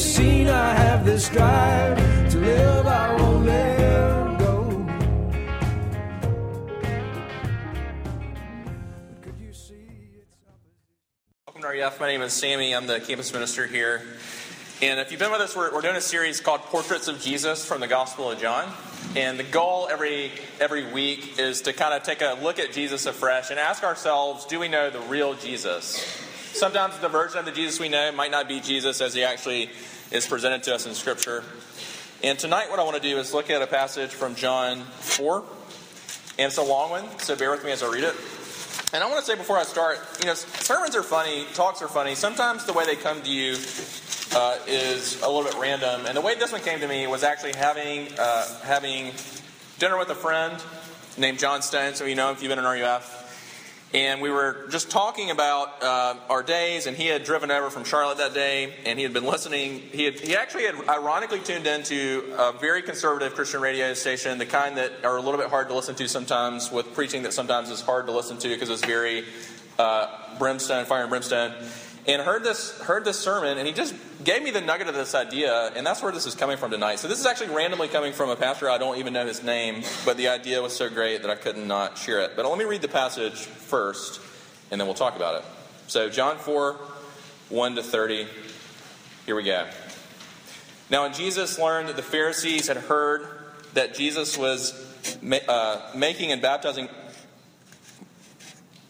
you've seen I have this drive to live, I won't let go. Welcome to RUF. My name is Sammy. I'm the campus minister here. And if you've been with us, we're, we're doing a series called Portraits of Jesus from the Gospel of John. And the goal every, every week is to kind of take a look at Jesus afresh and ask ourselves do we know the real Jesus? Sometimes the version of the Jesus we know might not be Jesus as he actually is presented to us in Scripture. And tonight, what I want to do is look at a passage from John 4. And it's a long one, so bear with me as I read it. And I want to say before I start, you know, sermons are funny, talks are funny. Sometimes the way they come to you uh, is a little bit random. And the way this one came to me was actually having uh, having dinner with a friend named John Stone. So you know if you've been in RUF. And we were just talking about uh, our days, and he had driven over from Charlotte that day, and he had been listening. He, had, he actually had ironically tuned into a very conservative Christian radio station, the kind that are a little bit hard to listen to sometimes, with preaching that sometimes is hard to listen to because it's very uh, brimstone, fire and brimstone. And heard this heard this sermon, and he just gave me the nugget of this idea, and that's where this is coming from tonight. So this is actually randomly coming from a pastor I don't even know his name, but the idea was so great that I couldn't not share it. But let me read the passage first, and then we'll talk about it. So John four, one to thirty. Here we go. Now, when Jesus learned that the Pharisees had heard that Jesus was uh, making and baptizing,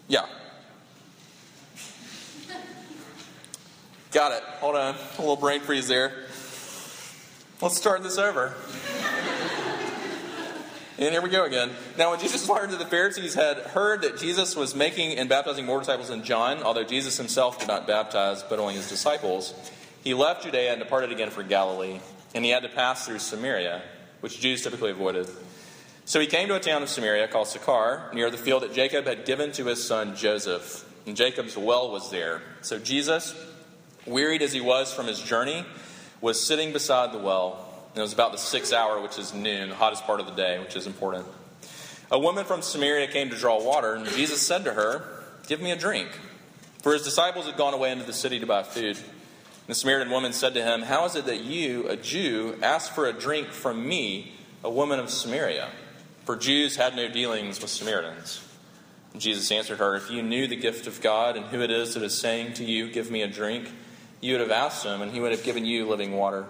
yeah, Got it. Hold on. A little brain freeze there. Let's start this over. and here we go again. Now, when Jesus learned that the Pharisees had heard that Jesus was making and baptizing more disciples than John, although Jesus himself did not baptize, but only his disciples, he left Judea and departed again for Galilee. And he had to pass through Samaria, which Jews typically avoided. So he came to a town of Samaria called Sychar, near the field that Jacob had given to his son Joseph. And Jacob's well was there. So Jesus, wearied as he was from his journey, was sitting beside the well. And it was about the sixth hour, which is noon, the hottest part of the day, which is important. A woman from Samaria came to draw water, and Jesus said to her, Give me a drink. For his disciples had gone away into the city to buy food. And the Samaritan woman said to him, How is it that you, a Jew, ask for a drink from me, a woman of Samaria? For Jews had no dealings with Samaritans. And Jesus answered her, If you knew the gift of God and who it is that is saying to you, Give me a drink, you would have asked him, and he would have given you living water.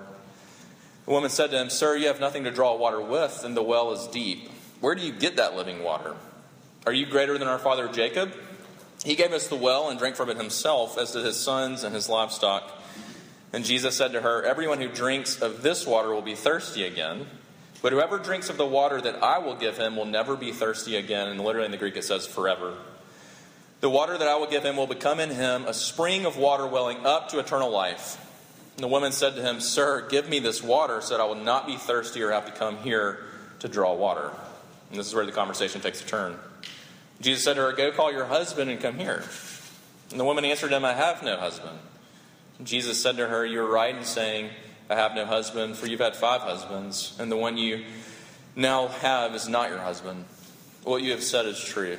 The woman said to him, Sir, you have nothing to draw water with, and the well is deep. Where do you get that living water? Are you greater than our father Jacob? He gave us the well and drank from it himself, as did his sons and his livestock. And Jesus said to her, Everyone who drinks of this water will be thirsty again. But whoever drinks of the water that I will give him will never be thirsty again. And literally in the Greek it says forever. The water that I will give him will become in him a spring of water welling up to eternal life. And the woman said to him, Sir, give me this water so that I will not be thirsty or have to come here to draw water. And this is where the conversation takes a turn. Jesus said to her, Go call your husband and come here. And the woman answered him, I have no husband. And Jesus said to her, You're right in saying, I have no husband, for you've had five husbands, and the one you now have is not your husband. What you have said is true.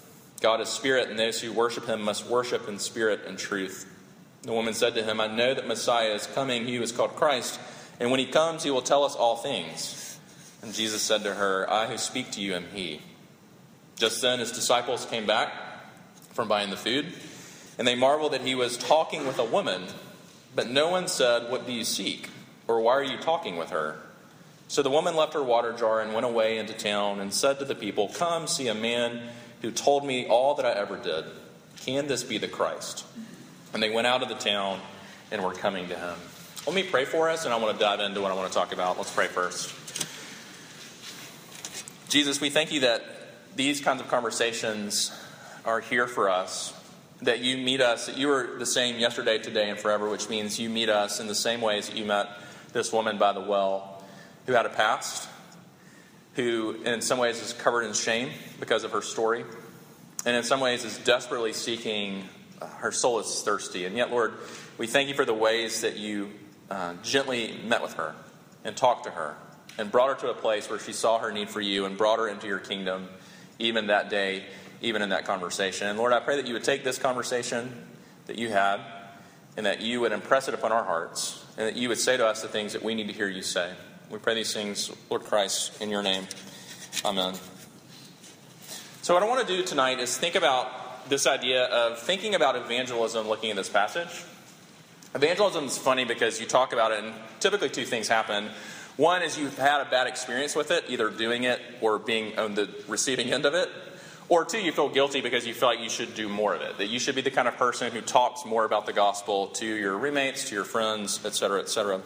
God is spirit, and those who worship him must worship in spirit and truth. The woman said to him, I know that Messiah is coming, he who is called Christ, and when he comes, he will tell us all things. And Jesus said to her, I who speak to you am he. Just then his disciples came back from buying the food, and they marveled that he was talking with a woman, but no one said, What do you seek? Or why are you talking with her? So the woman left her water jar and went away into town and said to the people, Come see a man who told me all that I ever did. Can this be the Christ? And they went out of the town and were coming to him. Let me pray for us, and I want to dive into what I want to talk about. Let's pray first. Jesus, we thank you that these kinds of conversations are here for us, that you meet us, that you are the same yesterday, today, and forever, which means you meet us in the same ways that you met this woman by the well who had a past, who in some ways is covered in shame because of her story, and in some ways is desperately seeking, uh, her soul is thirsty. And yet, Lord, we thank you for the ways that you uh, gently met with her and talked to her and brought her to a place where she saw her need for you and brought her into your kingdom, even that day, even in that conversation. And Lord, I pray that you would take this conversation that you had and that you would impress it upon our hearts and that you would say to us the things that we need to hear you say. We pray these things, Lord Christ, in your name. Amen. So, what I want to do tonight is think about this idea of thinking about evangelism looking at this passage. Evangelism is funny because you talk about it, and typically two things happen. One is you've had a bad experience with it, either doing it or being on the receiving end of it. Or two, you feel guilty because you feel like you should do more of it. That you should be the kind of person who talks more about the gospel to your roommates, to your friends, et cetera, et etc.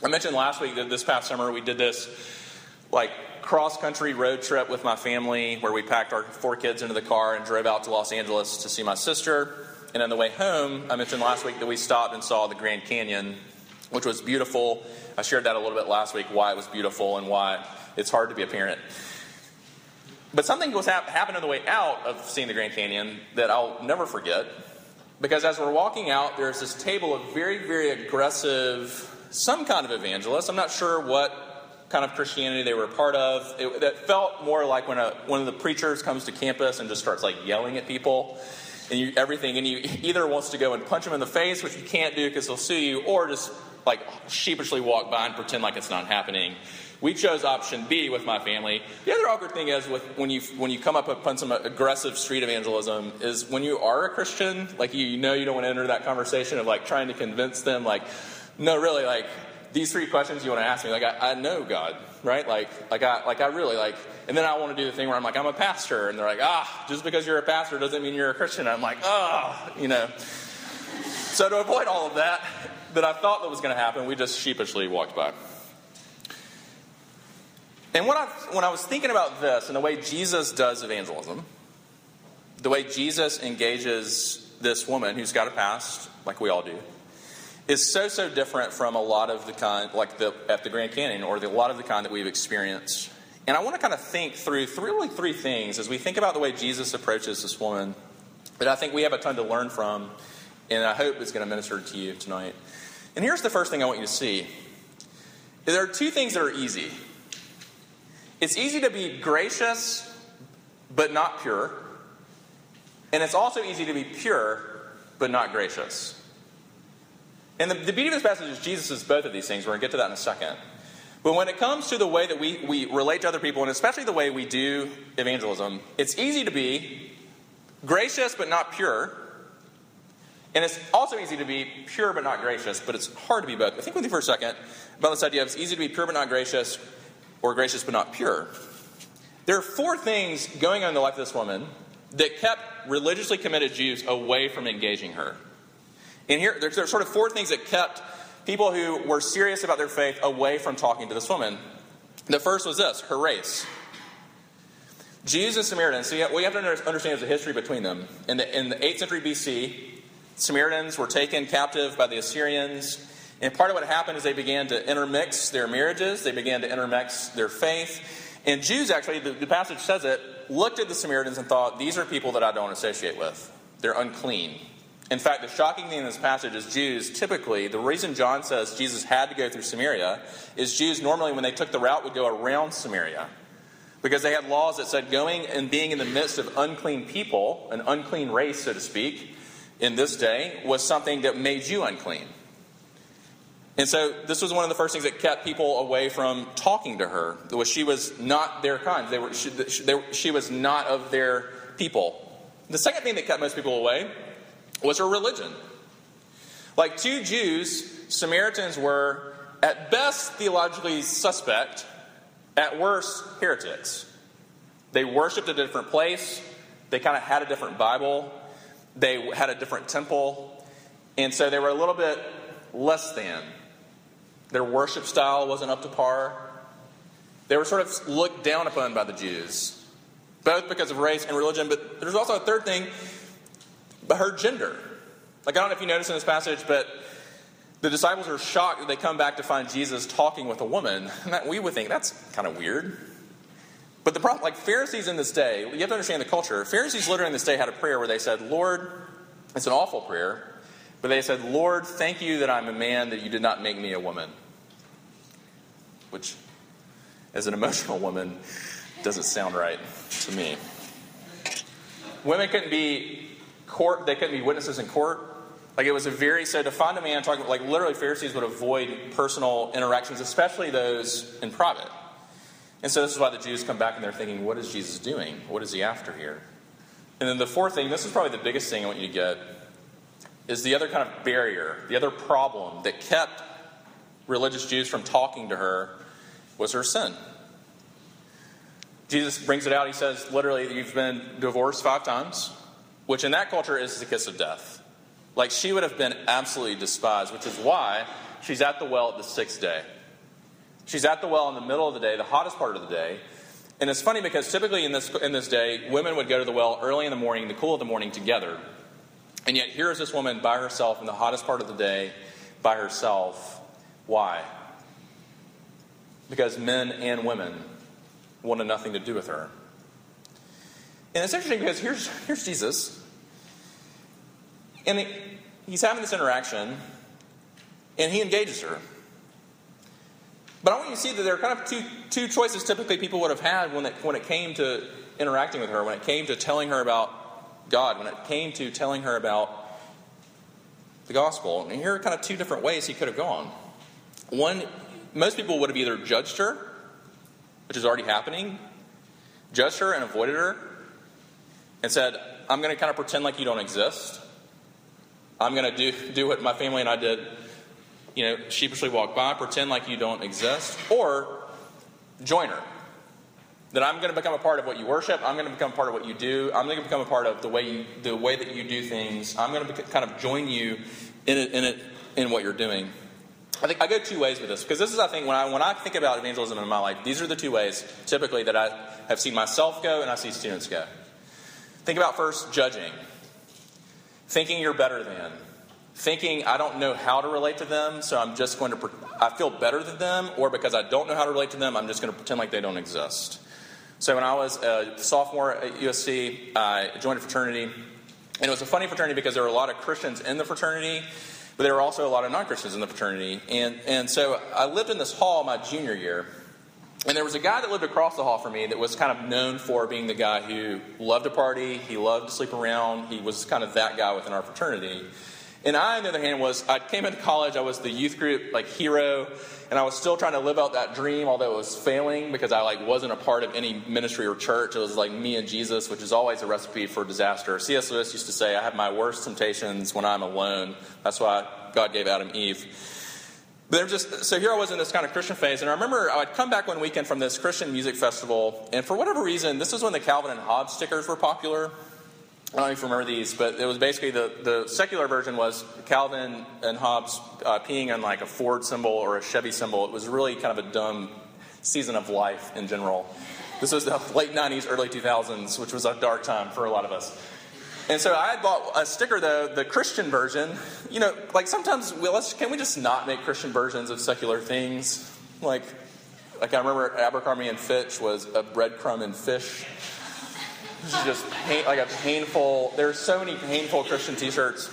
I mentioned last week that this past summer we did this like cross country road trip with my family where we packed our four kids into the car and drove out to Los Angeles to see my sister. And on the way home, I mentioned last week that we stopped and saw the Grand Canyon, which was beautiful. I shared that a little bit last week, why it was beautiful and why it's hard to be a parent. But something was hap- happened on the way out of seeing the Grand Canyon that I'll never forget. Because as we're walking out, there's this table of very, very aggressive some kind of evangelist. I'm not sure what kind of Christianity they were a part of. It, it felt more like when a, one of the preachers comes to campus and just starts like yelling at people and you, everything, and you either wants to go and punch them in the face, which you can't do because they'll sue you, or just like sheepishly walk by and pretend like it's not happening. We chose option B with my family. The other awkward thing is with when you when you come up upon some aggressive street evangelism is when you are a Christian, like you, you know you don't want to enter that conversation of like trying to convince them like no, really, like these three questions you want to ask me, like I, I know God, right? Like, like I, like I really like, and then I want to do the thing where I'm like, I'm a pastor, and they're like, ah, just because you're a pastor doesn't mean you're a Christian. I'm like, oh, you know. So to avoid all of that, that I thought that was going to happen, we just sheepishly walked by. And when I, when I was thinking about this and the way Jesus does evangelism, the way Jesus engages this woman who's got a past, like we all do, is so so different from a lot of the kind like the at the Grand Canyon or the, a lot of the kind that we've experienced. And I want to kind of think through three, really three things as we think about the way Jesus approaches this woman that I think we have a ton to learn from, and I hope is going to minister to you tonight. And here's the first thing I want you to see: there are two things that are easy. It's easy to be gracious, but not pure, and it's also easy to be pure, but not gracious. And the, the beauty of this passage is Jesus is both of these things. We're going to get to that in a second. But when it comes to the way that we, we relate to other people, and especially the way we do evangelism, it's easy to be gracious but not pure. And it's also easy to be pure but not gracious, but it's hard to be both. I think with you for a second about this idea of it's easy to be pure but not gracious, or gracious but not pure. There are four things going on in the life of this woman that kept religiously committed Jews away from engaging her. And here, there's, there's sort of four things that kept people who were serious about their faith away from talking to this woman. The first was this her race. Jews and Samaritans, so what you have to understand is the history between them. In the, in the 8th century BC, Samaritans were taken captive by the Assyrians. And part of what happened is they began to intermix their marriages, they began to intermix their faith. And Jews, actually, the, the passage says it, looked at the Samaritans and thought, these are people that I don't associate with. They're unclean. In fact, the shocking thing in this passage is Jews typically, the reason John says Jesus had to go through Samaria is Jews normally, when they took the route, would go around Samaria. Because they had laws that said going and being in the midst of unclean people, an unclean race, so to speak, in this day, was something that made you unclean. And so this was one of the first things that kept people away from talking to her. Was she was not their kind. They were, she, they, she was not of their people. The second thing that kept most people away was her religion. Like two Jews, Samaritans were at best, theologically suspect, at worst, heretics. They worshiped a different place, they kind of had a different Bible, they had a different temple, and so they were a little bit less than. Their worship style wasn't up to par. They were sort of looked down upon by the Jews, both because of race and religion, but there's also a third thing, her gender. Like, I don't know if you notice in this passage, but the disciples are shocked that they come back to find Jesus talking with a woman. And that, we would think that's kind of weird. But the problem, like Pharisees in this day, you have to understand the culture. Pharisees literally in this day had a prayer where they said, Lord, it's an awful prayer, but they said, Lord, thank you that I'm a man, that you did not make me a woman. Which, as an emotional woman, doesn't sound right to me. Women couldn't be court, they couldn't be witnesses in court. Like it was a very so to find a man talking like literally Pharisees would avoid personal interactions, especially those in private. And so this is why the Jews come back and they're thinking, what is Jesus doing? What is he after here? And then the fourth thing, this is probably the biggest thing I want you to get, is the other kind of barrier, the other problem that kept religious Jews from talking to her was her sin. Jesus brings it out. He says, literally, you've been divorced five times, which in that culture is the kiss of death. Like she would have been absolutely despised, which is why she's at the well at the sixth day. She's at the well in the middle of the day, the hottest part of the day. And it's funny because typically in this, in this day, women would go to the well early in the morning, the cool of the morning together. And yet here is this woman by herself in the hottest part of the day, by herself. Why? Because men and women wanted nothing to do with her. And it's interesting because here's, here's Jesus. And he's having this interaction, and he engages her. But I want you to see that there are kind of two, two choices typically people would have had when it, when it came to interacting with her, when it came to telling her about God, when it came to telling her about the gospel. And here are kind of two different ways he could have gone. One, most people would have either judged her, which is already happening, judged her and avoided her, and said, I'm going to kind of pretend like you don't exist. I'm going to do, do what my family and I did you know, sheepishly walk by, pretend like you don't exist, or join her. That I'm going to become a part of what you worship. I'm going to become a part of what you do. I'm going to become a part of the way you, the way that you do things. I'm going to be, kind of join you in it, in it, in what you're doing. I think I go two ways with this because this is, I think, when I when I think about evangelism in my life, these are the two ways typically that I have seen myself go and I see students go. Think about first judging, thinking you're better than, thinking I don't know how to relate to them, so I'm just going to, I feel better than them, or because I don't know how to relate to them, I'm just going to pretend like they don't exist. So when I was a sophomore at USC, I joined a fraternity, and it was a funny fraternity because there were a lot of Christians in the fraternity, but there were also a lot of non Christians in the fraternity. And, and so I lived in this hall my junior year, and there was a guy that lived across the hall from me that was kind of known for being the guy who loved to party, he loved to sleep around, he was kind of that guy within our fraternity. And I, on the other hand, was I came into college, I was the youth group like hero, and I was still trying to live out that dream, although it was failing because I like wasn't a part of any ministry or church. It was like me and Jesus, which is always a recipe for disaster. C.S. Lewis used to say, "I have my worst temptations when I'm alone." That's why God gave Adam Eve. They're just so here I was in this kind of Christian phase, and I remember I'd come back one weekend from this Christian music festival, and for whatever reason, this was when the Calvin and Hobbes stickers were popular. I don't know if you remember these, but it was basically the, the secular version was Calvin and Hobbes uh, peeing on like a Ford symbol or a Chevy symbol. It was really kind of a dumb season of life in general. This was the late 90s, early 2000s, which was a dark time for a lot of us. And so I bought a sticker, though, the Christian version. You know, like sometimes, well, let's, can we just not make Christian versions of secular things? Like, like I remember Abercrombie and Fitch was a breadcrumb and fish. This is just pain, like a painful. There's so many painful Christian T-shirts.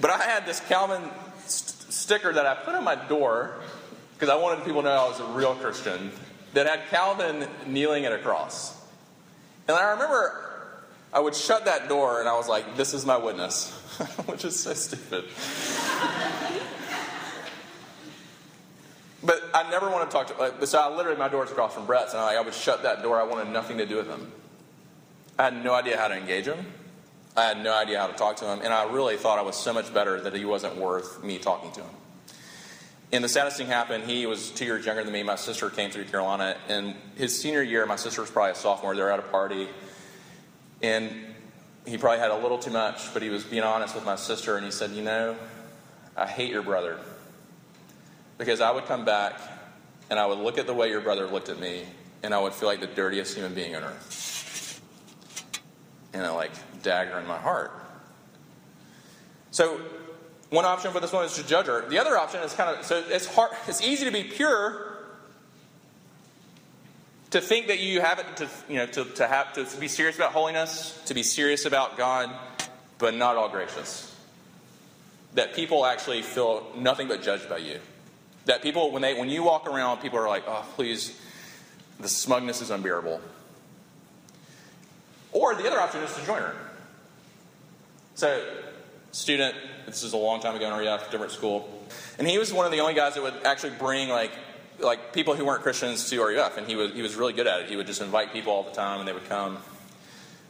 But I had this Calvin st- sticker that I put on my door because I wanted people to know I was a real Christian. That had Calvin kneeling at a cross, and I remember I would shut that door and I was like, "This is my witness," which is so stupid. But I never want to talk to. Like, so I literally my door's across from Brett's, and I, like, I would shut that door. I wanted nothing to do with him. I had no idea how to engage him. I had no idea how to talk to him, and I really thought I was so much better that he wasn't worth me talking to him. And the saddest thing happened, he was two years younger than me. My sister came through Carolina. And his senior year, my sister was probably a sophomore. They were at a party. And he probably had a little too much, but he was being honest with my sister. And he said, You know, I hate your brother. Because I would come back and I would look at the way your brother looked at me, and I would feel like the dirtiest human being on earth. And a like dagger in my heart. So one option for this one is to judge her. The other option is kind of so it's hard. It's easy to be pure. To think that you have it to you know to, to have to be serious about holiness, to be serious about God, but not all gracious. That people actually feel nothing but judged by you. That people when they when you walk around, people are like, oh please, the smugness is unbearable. Or the other option is to join her. So, student this is a long time ago in RUF, different school. And he was one of the only guys that would actually bring like like people who weren't Christians to RUF, and he was he was really good at it. He would just invite people all the time, and they would come.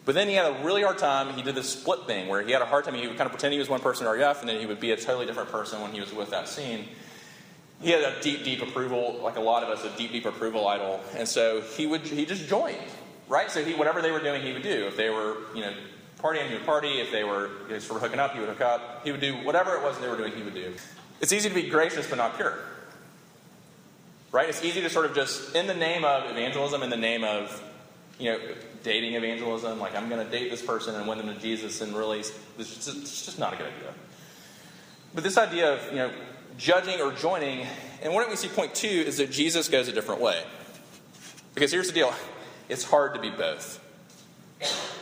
But then he had a really hard time. He did this split thing where he had a hard time. He would kind of pretend he was one person in RUF, and then he would be a totally different person when he was with that scene. He had a deep, deep approval, like a lot of us, a deep, deep approval idol, and so he would he just joined, right? So he whatever they were doing, he would do. If they were, you know, partying, he would party. If they were you know, sort of hooking up, he would hook up. He would do whatever it was they were doing, he would do. It's easy to be gracious but not pure. Right? It's easy to sort of just, in the name of evangelism, in the name of, you know, dating evangelism, like I'm going to date this person and win them to Jesus, and really, it's just, it's just not a good idea. But this idea of, you know, judging or joining, and what we see point two is that Jesus goes a different way. Because here's the deal it's hard to be both.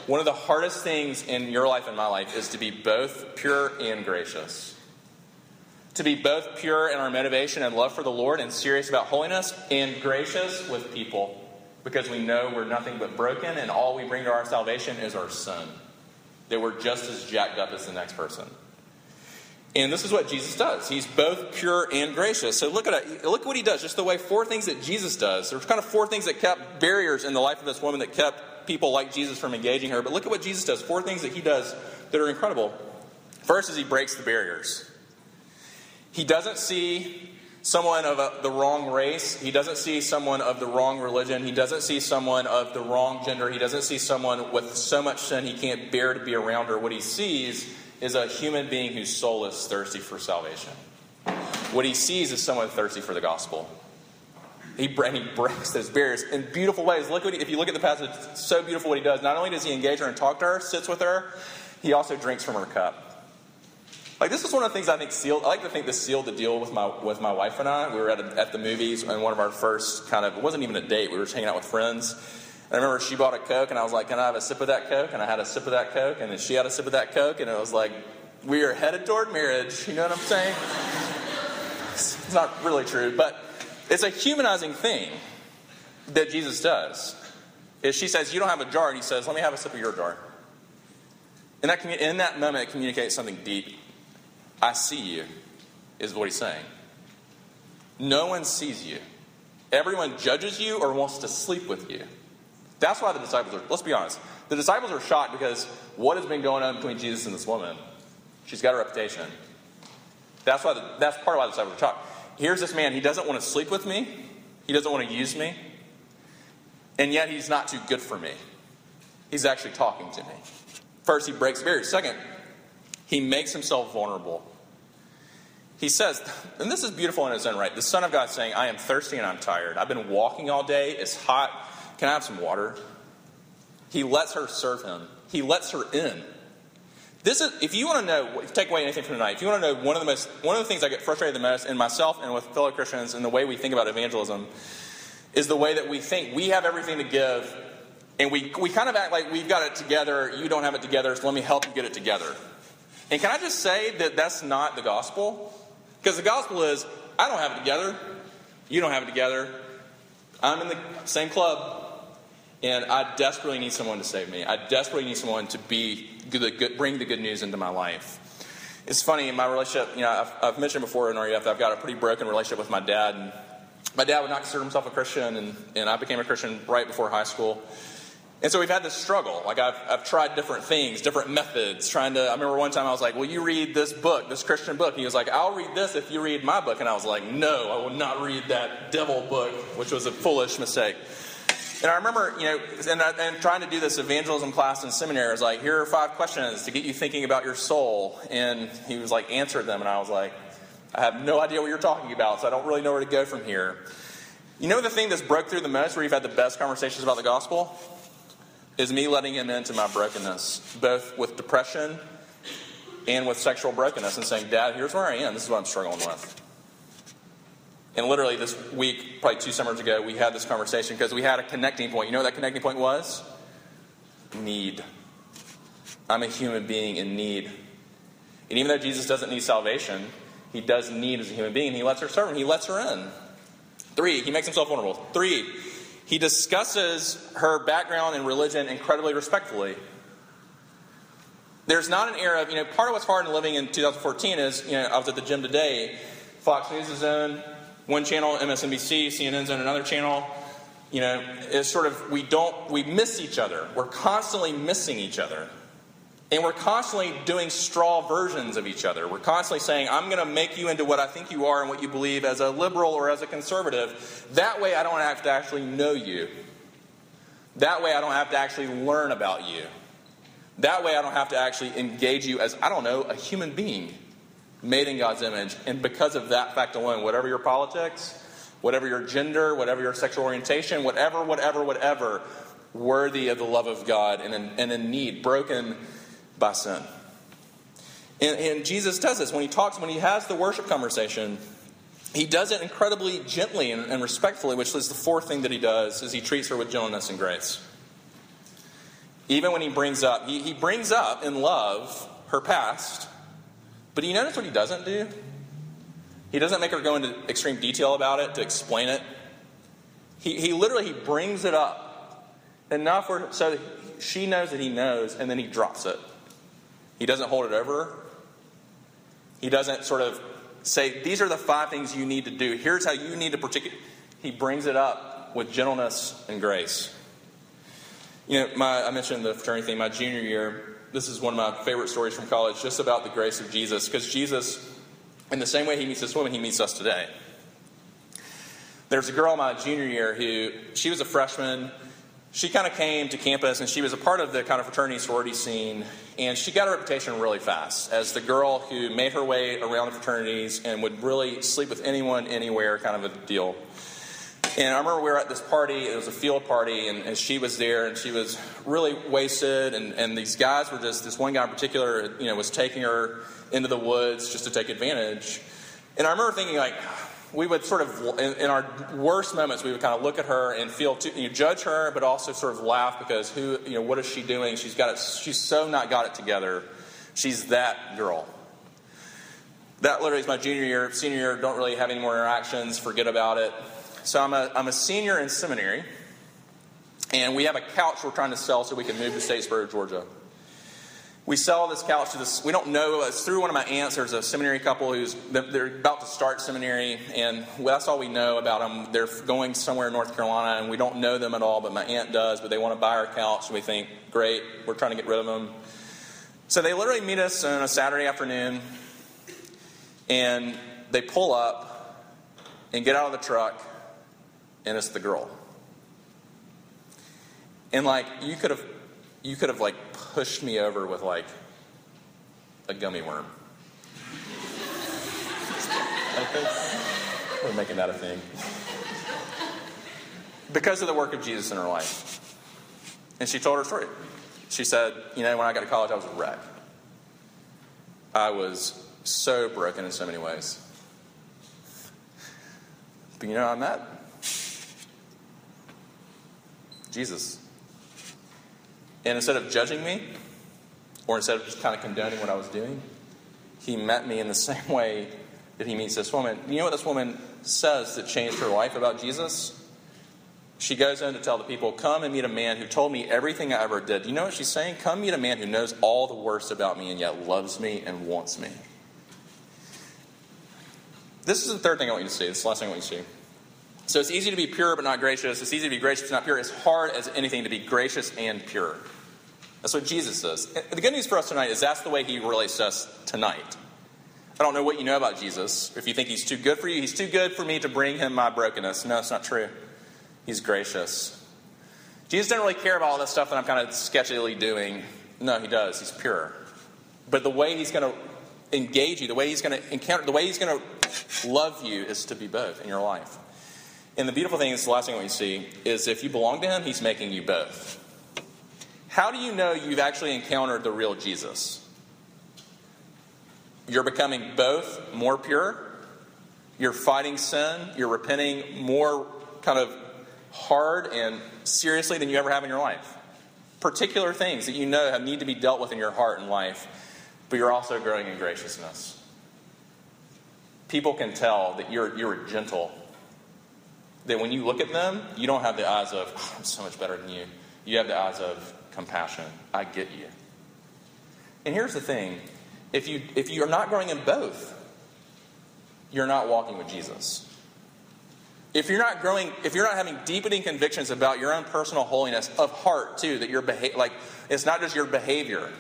One of the hardest things in your life and my life is to be both pure and gracious. To be both pure in our motivation and love for the Lord and serious about holiness and gracious with people because we know we're nothing but broken and all we bring to our salvation is our sin. That we're just as jacked up as the next person. And this is what Jesus does. He's both pure and gracious. So look at it. Look what he does. Just the way four things that Jesus does. There's kind of four things that kept barriers in the life of this woman that kept people like Jesus from engaging her. But look at what Jesus does. Four things that he does that are incredible. First is he breaks the barriers. He doesn't see someone of a, the wrong race. He doesn't see someone of the wrong religion. He doesn't see someone of the wrong gender. He doesn't see someone with so much sin he can't bear to be around her. What he sees is a human being whose soul is thirsty for salvation. What he sees is someone thirsty for the gospel. He, and he breaks those barriers in beautiful ways. Look what he, if you look at the passage, so beautiful what he does. Not only does he engage her and talk to her, sits with her, he also drinks from her cup. Like this is one of the things I think sealed. I like to think this sealed the deal with my with my wife and I. We were at, a, at the movies and one of our first kind of it wasn't even a date. We were just hanging out with friends. And I remember she bought a Coke and I was like, "Can I have a sip of that Coke?" And I had a sip of that Coke, and then she had a sip of that Coke, and it was like we are headed toward marriage. You know what I'm saying? it's not really true, but it's a humanizing thing that Jesus does. Is she says, You don't have a jar, and he says, Let me have a sip of your jar. And that, in that moment, it communicates something deep. I see you, is what he's saying. No one sees you. Everyone judges you or wants to sleep with you. That's why the disciples are, let's be honest, the disciples are shocked because what has been going on between Jesus and this woman? She's got a reputation. That's why the, that's part of why the disciples are shocked here's this man, he doesn't want to sleep with me, he doesn't want to use me, and yet he's not too good for me. He's actually talking to me. First, he breaks barriers. Second, he makes himself vulnerable. He says, and this is beautiful in its own right the Son of God saying, I am thirsty and I'm tired. I've been walking all day, it's hot. Can I have some water? He lets her serve him, he lets her in. This is, if you want to know, take away anything from tonight, if you want to know one of the most, one of the things I get frustrated the most in myself and with fellow Christians and the way we think about evangelism is the way that we think we have everything to give and we, we kind of act like we've got it together, you don't have it together, so let me help you get it together. And can I just say that that's not the gospel? Because the gospel is, I don't have it together, you don't have it together, I'm in the same club, and I desperately need someone to save me. I desperately need someone to be good, bring the good news into my life. It's funny in my relationship. You know, I've, I've mentioned before in RUF I've got a pretty broken relationship with my dad. And my dad would not consider himself a Christian, and, and I became a Christian right before high school. And so we've had this struggle. Like I've, I've tried different things, different methods, trying to. I remember one time I was like, Will you read this book, this Christian book? And he was like, I'll read this if you read my book. And I was like, No, I will not read that devil book, which was a foolish mistake. And I remember, you know, and, and trying to do this evangelism class in seminary. I was like, Here are five questions to get you thinking about your soul. And he was like, Answer them. And I was like, I have no idea what you're talking about, so I don't really know where to go from here. You know the thing that's broke through the most, where you've had the best conversations about the gospel? Is me letting him into my brokenness, both with depression and with sexual brokenness, and saying, Dad, here's where I am. This is what I'm struggling with. And literally this week, probably two summers ago, we had this conversation because we had a connecting point. You know what that connecting point was? Need. I'm a human being in need. And even though Jesus doesn't need salvation, he does need as a human being. And he lets her serve him, he lets her in. Three, he makes himself vulnerable. Three, he discusses her background and religion incredibly respectfully. There's not an era of, you know, part of what's hard in living in 2014 is, you know, I was at the gym today, Fox News is on one channel, MSNBC, CNN's on another channel. You know, it's sort of, we don't, we miss each other. We're constantly missing each other. And we're constantly doing straw versions of each other. We're constantly saying, I'm going to make you into what I think you are and what you believe as a liberal or as a conservative. That way, I don't have to actually know you. That way, I don't have to actually learn about you. That way, I don't have to actually engage you as, I don't know, a human being made in God's image. And because of that fact alone, whatever your politics, whatever your gender, whatever your sexual orientation, whatever, whatever, whatever, worthy of the love of God and in, and in need, broken by sin. And, and Jesus does this when he talks, when he has the worship conversation. He does it incredibly gently and, and respectfully, which is the fourth thing that he does, is he treats her with gentleness and grace. Even when he brings up, he, he brings up in love her past, but you notice what he doesn't do? He doesn't make her go into extreme detail about it to explain it. He, he literally he brings it up enough where, so she knows that he knows, and then he drops it. He doesn't hold it over her. He doesn't sort of say, These are the five things you need to do. Here's how you need to particular. He brings it up with gentleness and grace. You know, my, I mentioned the fraternity thing. My junior year, this is one of my favorite stories from college, just about the grace of Jesus. Because Jesus, in the same way he meets this woman, he meets us today. There's a girl my junior year who, she was a freshman she kind of came to campus and she was a part of the kind of fraternity sorority scene and she got a reputation really fast as the girl who made her way around the fraternities and would really sleep with anyone anywhere kind of a deal. And i remember we were at this party it was a field party and, and she was there and she was really wasted and, and these guys were just this one guy in particular you know was taking her into the woods just to take advantage. And i remember thinking like we would sort of, in, in, our worst moments, we would kind of look at her and feel, too, you know, judge her, but also sort of laugh because who, you know, what is she doing? She's got it, she's so not got it together. She's that girl. That literally is my junior year. Senior year, don't really have any more interactions, forget about it. So I'm a, I'm a senior in seminary, and we have a couch we're trying to sell so we can move to Statesboro, Georgia we sell this couch to this we don't know it's through one of my aunts there's a seminary couple who's they're about to start seminary and that's all we know about them they're going somewhere in north carolina and we don't know them at all but my aunt does but they want to buy our couch and we think great we're trying to get rid of them so they literally meet us on a saturday afternoon and they pull up and get out of the truck and it's the girl. And like you could have you could have like pushed me over with like a gummy worm. We're making that a thing. Because of the work of Jesus in her life. And she told her story. She said, You know, when I got to college, I was a wreck. I was so broken in so many ways. But you know, I met Jesus. And instead of judging me, or instead of just kind of condoning what I was doing, he met me in the same way that he meets this woman. You know what this woman says that changed her life about Jesus? She goes in to tell the people, Come and meet a man who told me everything I ever did. You know what she's saying? Come meet a man who knows all the worst about me and yet loves me and wants me. This is the third thing I want you to see. This is the last thing I want you to see. So it's easy to be pure but not gracious. It's easy to be gracious but not pure. It's hard as anything to be gracious and pure. That's what Jesus says. And the good news for us tonight is that's the way he relates to us tonight. I don't know what you know about Jesus. If you think he's too good for you, he's too good for me to bring him my brokenness. No, it's not true. He's gracious. Jesus doesn't really care about all this stuff that I'm kind of sketchily doing. No, he does. He's pure. But the way he's going to engage you, the way he's going to encounter, the way he's going to love you is to be both in your life. And the beautiful thing is, the last thing we see is if you belong to him, he's making you both. How do you know you've actually encountered the real Jesus? You're becoming both more pure, you're fighting sin, you're repenting more kind of hard and seriously than you ever have in your life. Particular things that you know have need to be dealt with in your heart and life, but you're also growing in graciousness. People can tell that you're, you're gentle. That when you look at them, you don't have the eyes of, oh, I'm so much better than you. You have the eyes of compassion. I get you. And here's the thing if you, if you are not growing in both, you're not walking with Jesus. If you're not growing, if you're not having deepening convictions about your own personal holiness of heart too, that your behavior, like it's not just your behavior.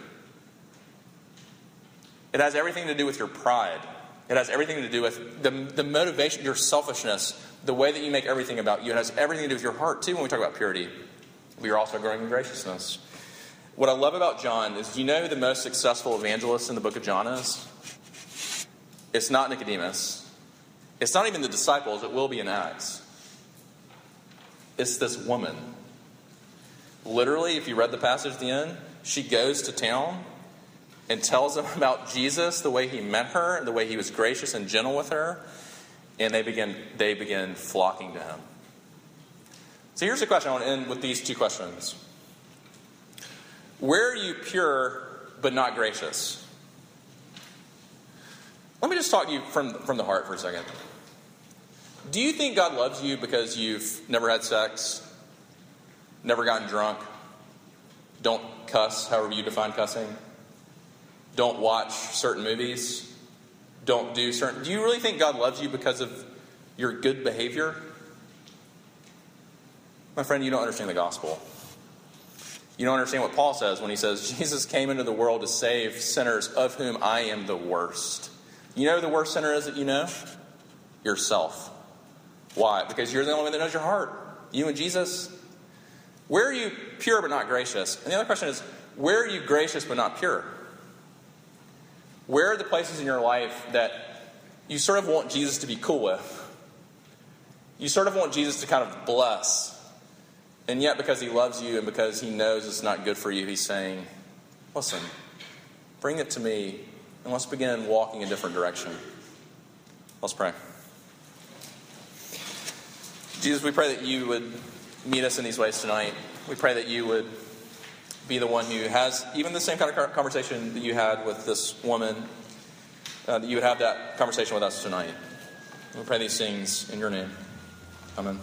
It has everything to do with your pride. It has everything to do with the, the motivation, your selfishness, the way that you make everything about you. It has everything to do with your heart too when we talk about purity. We are also growing in graciousness. What I love about John is, you know the most successful evangelist in the book of John is? It's not Nicodemus. It's not even the disciples, it will be in Acts. It's this woman. Literally, if you read the passage at the end, she goes to town and tells them about Jesus, the way he met her, the way he was gracious and gentle with her, and they begin they begin flocking to him. So here's the question I want to end with these two questions. Where are you pure but not gracious? Let me just talk to you from, from the heart for a second. Do you think God loves you because you've never had sex, never gotten drunk, don't cuss, however you define cussing, don't watch certain movies, don't do certain. Do you really think God loves you because of your good behavior? My friend, you don't understand the gospel. You don't understand what Paul says when he says, Jesus came into the world to save sinners, of whom I am the worst. You know the worst sinner is that you know? Yourself. Why? Because you're the only one that knows your heart. You and Jesus. Where are you pure but not gracious? And the other question is, where are you gracious but not pure? Where are the places in your life that you sort of want Jesus to be cool with? You sort of want Jesus to kind of bless. And yet, because he loves you and because he knows it's not good for you, he's saying, Listen, bring it to me and let's begin walking a different direction. Let's pray. Jesus, we pray that you would meet us in these ways tonight. We pray that you would be the one who has even the same kind of conversation that you had with this woman, uh, that you would have that conversation with us tonight. We pray these things in your name. Amen.